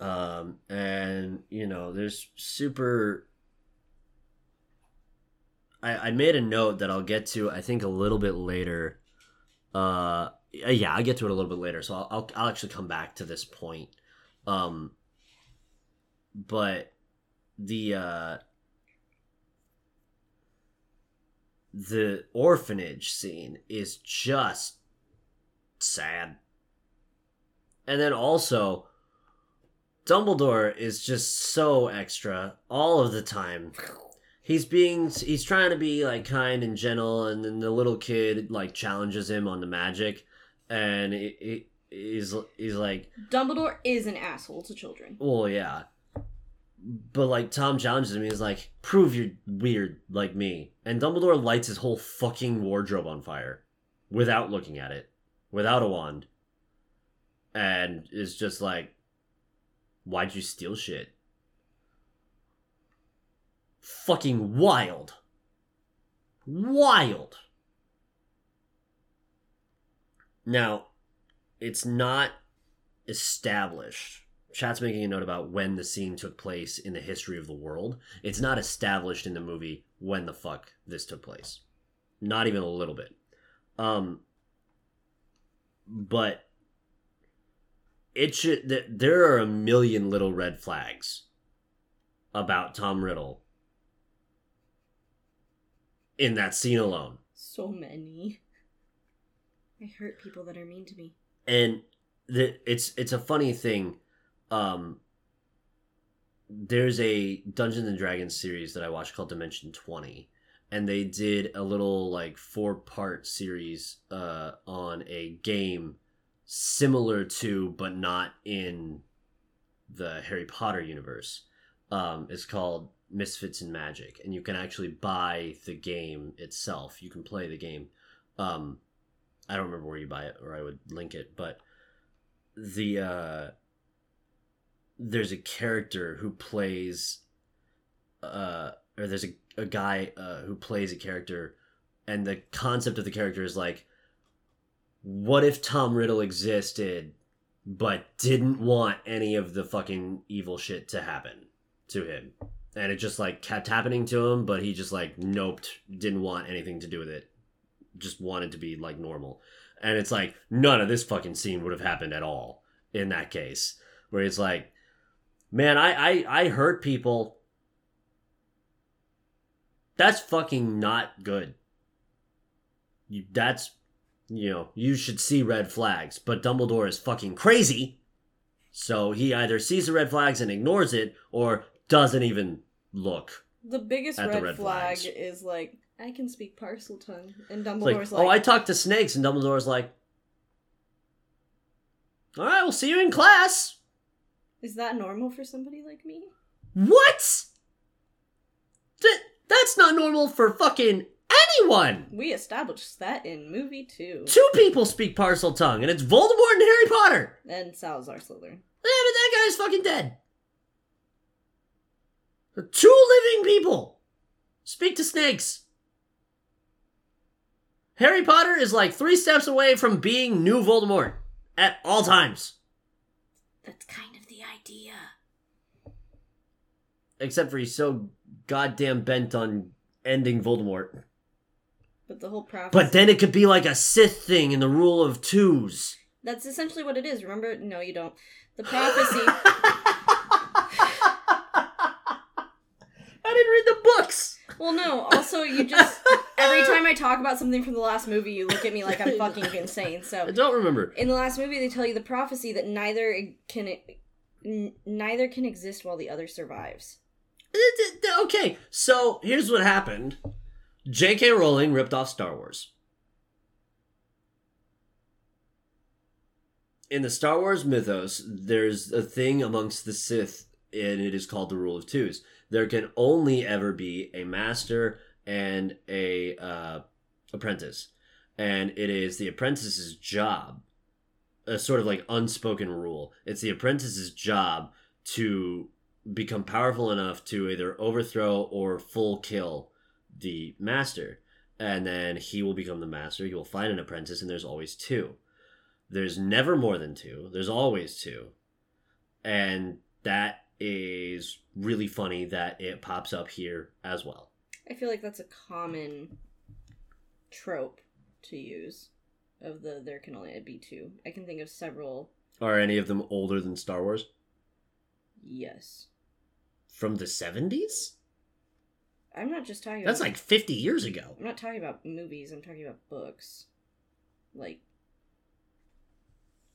Um, and you know, there's super. I, I made a note that I'll get to. I think a little bit later. Uh, yeah, I'll get to it a little bit later. So I'll I'll, I'll actually come back to this point. Um, but the uh the orphanage scene is just sad. And then also Dumbledore is just so extra all of the time. [laughs] He's being he's trying to be like kind and gentle and then the little kid like challenges him on the magic and it, it he's he's like Dumbledore is an asshole to children. well yeah. But like Tom challenges him he's like prove you're weird like me. And Dumbledore lights his whole fucking wardrobe on fire without looking at it without a wand and is just like why'd you steal shit fucking wild. Wild. Now it's not established. Chat's making a note about when the scene took place in the history of the world. It's not established in the movie when the fuck this took place. Not even a little bit. Um but it should there are a million little red flags about tom riddle in that scene alone So many. I hurt people that are mean to me. and the, it's it's a funny thing um there's a dungeons and dragons series that i watched called dimension 20 and they did a little like four part series uh on a game similar to but not in the harry potter universe um it's called misfits and magic and you can actually buy the game itself you can play the game um I don't remember where you buy it, or I would link it. But the uh, there's a character who plays, uh, or there's a a guy uh, who plays a character, and the concept of the character is like, what if Tom Riddle existed, but didn't want any of the fucking evil shit to happen to him, and it just like kept happening to him, but he just like noped, didn't want anything to do with it just wanted to be like normal. And it's like none of this fucking scene would have happened at all in that case. Where it's like, man, I I, I hurt people. That's fucking not good. You that's you know, you should see red flags, but Dumbledore is fucking crazy. So he either sees the red flags and ignores it or doesn't even look. The biggest red, the red flag flags. is like, I can speak Parseltongue. And Dumbledore's like, like, oh, I talk to snakes, and Dumbledore's like, all right, we'll see you in class. is that normal for somebody like me? What? Th- that's not normal for fucking anyone. We established that in movie two. Two people speak Parseltongue, and it's Voldemort and Harry Potter. And Salazar Slytherin. Yeah, but that guy's fucking dead. Two living people speak to snakes. Harry Potter is like three steps away from being new Voldemort at all times. That's kind of the idea. Except for he's so goddamn bent on ending Voldemort. But the whole prophecy. But then it could be like a Sith thing in the rule of twos. That's essentially what it is. Remember? No, you don't. The prophecy. [laughs] I didn't read the books. Well, no. Also, you just every time I talk about something from the last movie, you look at me like I'm [laughs] fucking insane. So I don't remember. in the last movie, they tell you the prophecy that neither can n- neither can exist while the other survives. Okay, so here's what happened. J.K. Rowling ripped off Star Wars. In the Star Wars mythos, there's a thing amongst the Sith, and it is called the Rule of Twos. There can only ever be a master and a uh, apprentice, and it is the apprentice's job, a sort of like unspoken rule. It's the apprentice's job to become powerful enough to either overthrow or full kill the master. And then he will become the master. He will find an apprentice, and there's always two. There's never more than two. There's always two. And that is really funny that it pops up here as well. I feel like that's a common trope to use of the there can only be two. I can think of several. Are any of them older than Star Wars? Yes. From the 70s? I'm not just talking That's about like 50 years ago. I'm not talking about movies, I'm talking about books. Like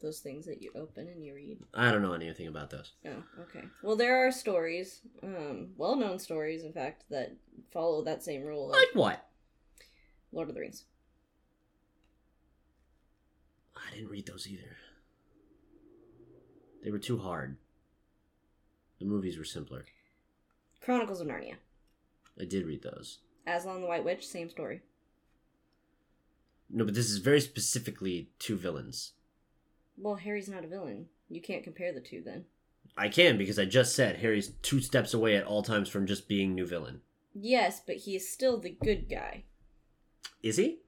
those things that you open and you read. I don't know anything about those. Oh, okay. Well, there are stories, um, well-known stories, in fact, that follow that same rule. Like what? Lord of the Rings. I didn't read those either. They were too hard. The movies were simpler. Chronicles of Narnia. I did read those. Aslan the White Witch, same story. No, but this is very specifically two villains. Well, Harry's not a villain. You can't compare the two then. I can because I just said Harry's two steps away at all times from just being new villain. Yes, but he is still the good guy. Is he?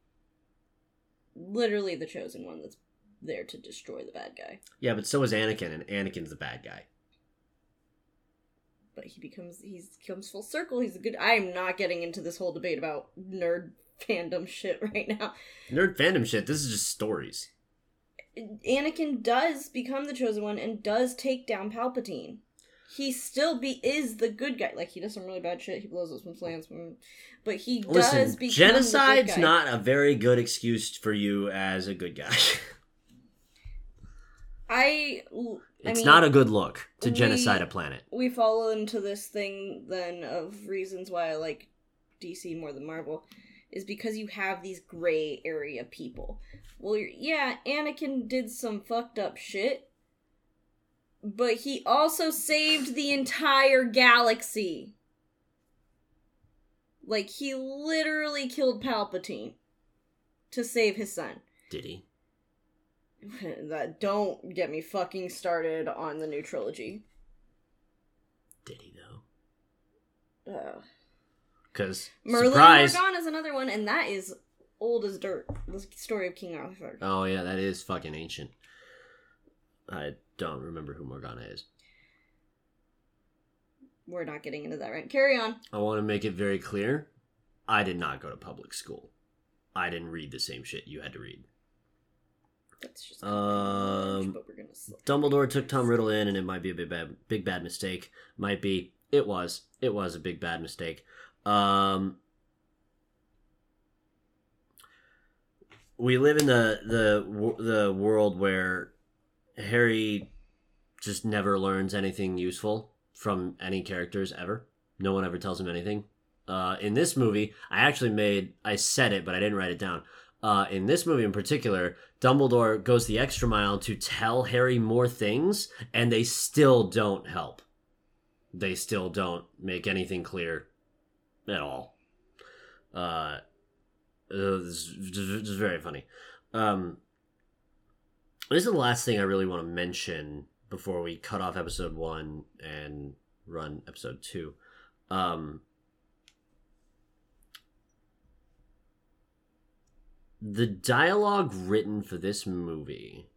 Literally the chosen one that's there to destroy the bad guy. Yeah, but so is Anakin, and Anakin's the bad guy. But he becomes he's comes full circle. He's a good I'm not getting into this whole debate about nerd fandom shit [laughs] right now. Nerd fandom shit. This is just stories. Anakin does become the chosen one and does take down Palpatine. He still be is the good guy. Like he does some really bad shit. He blows up some plants, mm, but he does Listen, become genocide's the good guy. not a very good excuse for you as a good guy. [laughs] I. I it's mean, not a good look to we- genocide a planet. we fall into this thing then of reasons why I like DC more than Marvel is because you have these gray area people. Well, you're, yeah, Anakin did some fucked up shit, but he also saved the entire galaxy. Like he literally killed Palpatine to save his son. Did he? [laughs] that don't get me fucking started on the new trilogy. Did he though? Uh, Because Merlin surprise. Morgana is another one, and that is old as dirt. The story of King Arthur. Oh yeah, that is fucking ancient. I don't remember who Morgana is. We're not getting into that right. Carry on. I want to make it very clear. I did not go to public school. I didn't read the same shit you had to read. That's just Um, but we're gonna. Dumbledore took Tom Riddle in, and it might be a big bad, big bad mistake. Might be. It was. It was a big bad mistake. Um, we live in the the the world where Harry just never learns anything useful from any characters ever. No one ever tells him anything. Uh, in this movie, I actually made I said it, but I didn't write it down. Uh, in this movie in particular, Dumbledore goes the extra mile to tell Harry more things, and they still don't help. They still don't make anything clear at all. Uh, it's, it's very funny. Um, this is the last thing I really want to mention before we cut off episode one and run episode two. Um, the dialogue written for this movie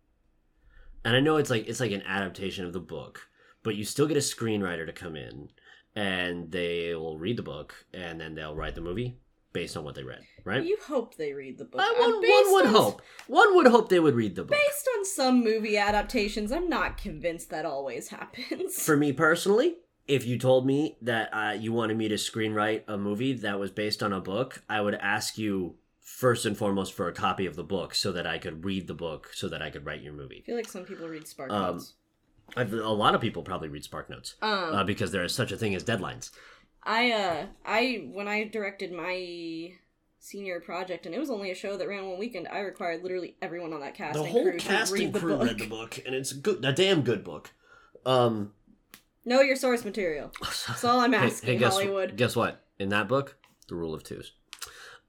and i know it's like it's like an adaptation of the book but you still get a screenwriter to come in and they will read the book and then they'll write the movie based on what they read right You hope they read the book. I, Uh, one, one would on- hope one would hope they would read the book Based on some movie adaptations, I'm not convinced that always happens. for me personally if you told me that uh, you wanted me to screenwrite a movie that was based on a book i would ask you first and foremost for a copy of the book so that i could read the book so that i could write your movie I feel like some people read Spark Um. I've, a lot of people probably read Spark Notes Um, uh, because there is such a thing as deadlines. I uh I when I directed my senior project and it was only a show that ran one weekend, I required literally everyone on that cast The whole crew cast read and the crew book. read the book, and it's a good, a damn good book. Um, Know your source material. [laughs] That's all I'm asking, hey, guess, Hollywood. Guess what? In that book, the rule of twos.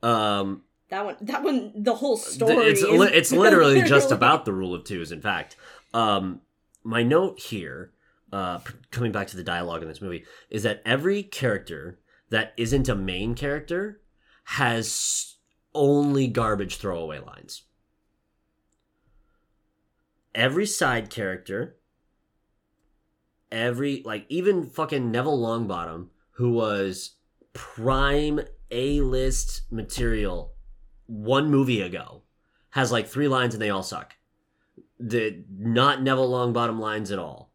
Um, That one that one the whole story it's it's literally [laughs] just about the rule of twos. In fact, um, my note here, uh, coming back to the dialogue in this movie, is that every character that isn't a main character has only garbage throwaway lines. Every side character every like even fucking Neville Longbottom, who was prime A list material one movie ago, has like three lines and they all suck. The not Neville Longbottom lines at all.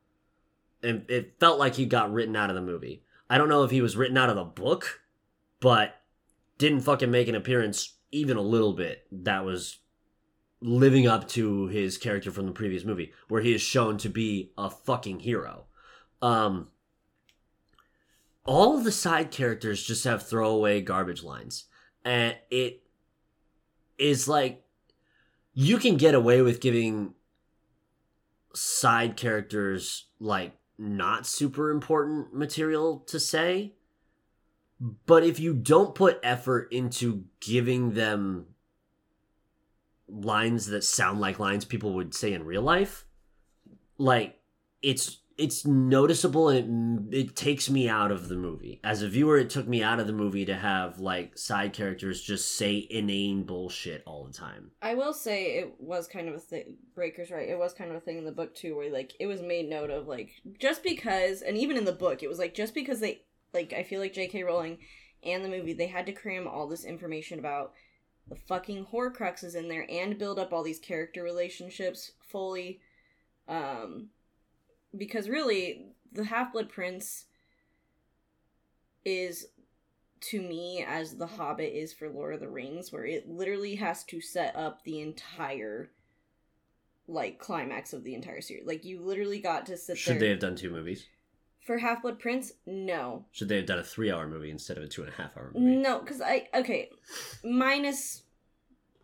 And it felt like he got written out of the movie. I don't know if he was written out of the book, but didn't fucking make an appearance even a little bit. That was living up to his character from the previous movie, where he is shown to be a fucking hero. Um, all of the side characters just have throwaway garbage lines, and it is like you can get away with giving side characters like not super important material to say. But if you don't put effort into giving them lines that sound like lines people would say in real life like it's it's noticeable and it, it takes me out of the movie as a viewer it took me out of the movie to have like side characters just say inane bullshit all the time I will say it was kind of a thing. Breaker's right. It was kind of a thing in the book too, where like it was made note of like just because, and even in the book, it was like just because they like I feel like J.K. Rowling and the movie they had to cram all this information about the fucking Horcruxes in there and build up all these character relationships fully, um, because really the Half Blood Prince is to me as the Hobbit is for Lord of the Rings, where it literally has to set up the entire like climax of the entire series. Like you literally got to sit should there they have done two movies for Half Blood Prince. No, should they have done a three hour movie instead of a two and a half hour movie no, because I okay, minus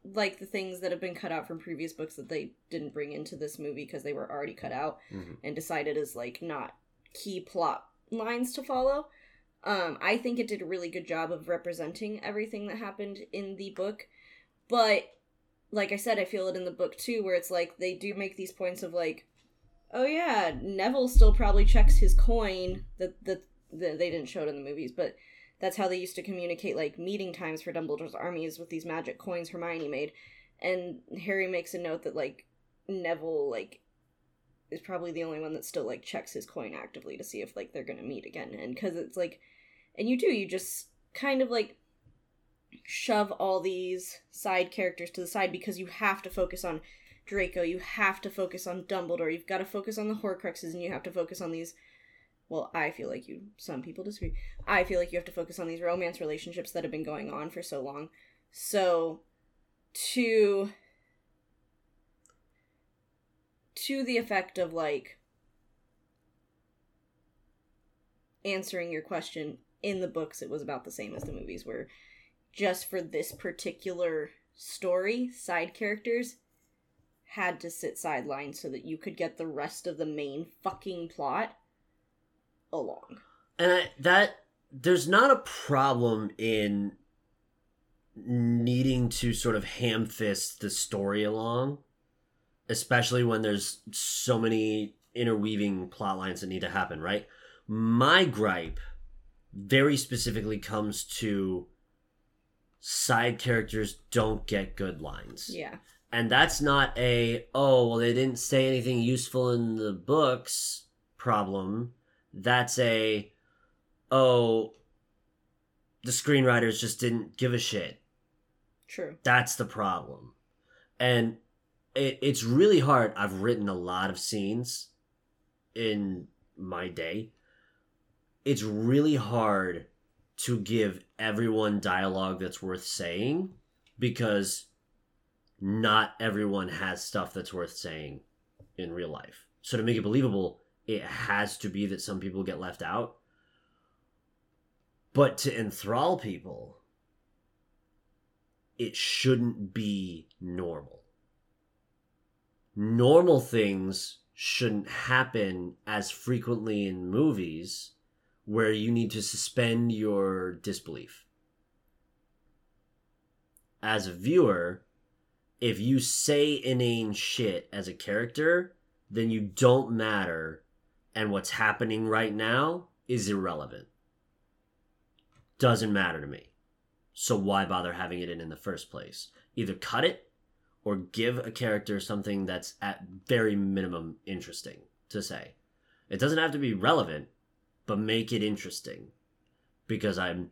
like the things that have been cut out from previous books that they didn't bring into this movie because they were already cut out Mhm. and decided as like not key plot lines to follow. Um, I think it did a really good job of representing everything that happened in the book, but like I said, I feel it in the book too, where it's like they do make these points of like, oh yeah, Neville still probably checks his coin. That that that they didn't show it in the movies, but that's how they used to communicate like meeting times for Dumbledore's armies with these magic coins Hermione made. And Harry makes a note that like Neville like is probably the only one that still like checks his coin actively to see if like they're gonna meet again. And because it's like, and you do, you just kind of like shove all these side characters to the side because you have to focus on Draco, you have to focus on Dumbledore, you've got to focus on the Horcruxes, and you have to focus on these. Well, I feel like you. Some people disagree. I feel like you have to focus on these romance relationships that have been going on for so long. So, to to the effect of like answering your question in the books it was about the same as the movies where just for this particular story side characters had to sit sidelined so that you could get the rest of the main fucking plot along. And I, that there's not a problem in needing to sort of ham fist the story along especially when there's so many interweaving plot lines that need to happen right? My gripe very specifically comes to side characters don't get good lines. Yeah. And that's not a oh well they didn't say anything useful in the books problem that's a oh the screenwriters just didn't give a shit. True. That's the problem. And it, it's really hard. I've written a lot of scenes in my day. It's really hard to give everyone dialogue that's worth saying because not everyone has stuff that's worth saying in real life. So to make it believable, it has to be that some people get left out. But to enthrall people, it shouldn't be normal. Normal things shouldn't happen as frequently in movies where you need to suspend your disbelief. As a viewer, if you say inane shit as a character, then you don't matter, and what's happening right now is irrelevant. Doesn't matter to me. So why bother having it in in the first place? Either cut it or give a character something that's at very minimum interesting to say. It doesn't have to be relevant, but make it interesting. Because I'm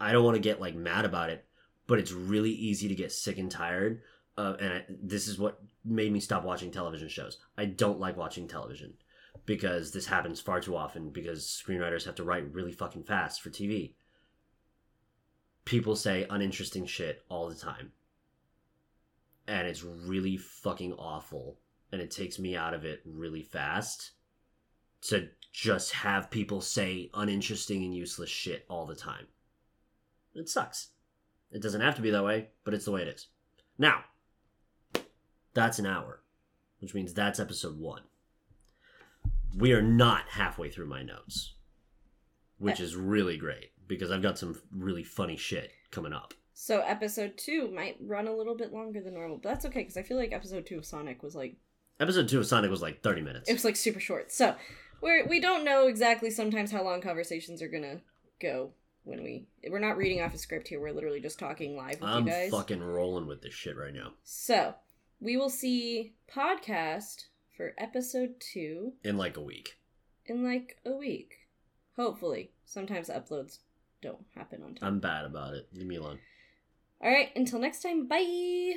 I don't want to get like mad about it, but it's really easy to get sick and tired. And I, this is what made me stop watching television shows. I don't like watching television because this happens far too often because screenwriters have to write really fucking fast for TV. People say uninteresting shit all the time. And it's really fucking awful. And it takes me out of it really fast to just have people say uninteresting and useless shit all the time. It sucks. It doesn't have to be that way, but it's the way it is. Now, that's an hour, which means that's episode one. We are not halfway through my notes, which eh. is really great because I've got some really funny shit coming up. So episode two might run a little bit longer than normal, but that's okay because I feel like episode two of Sonic was like Episode two of Sonic was like 30 minutes. it was like super short. So we're we don't know exactly sometimes how long conversations are gonna go when we we're not reading off a script here. We're literally just talking live with I'm you guys. fucking rolling with this shit right now. So we will see podcast for episode two In like a week. in like a week, hopefully. Sometimes uploads don't happen on time. I'm bad about it. Leave me alone. All right, until next time, bye.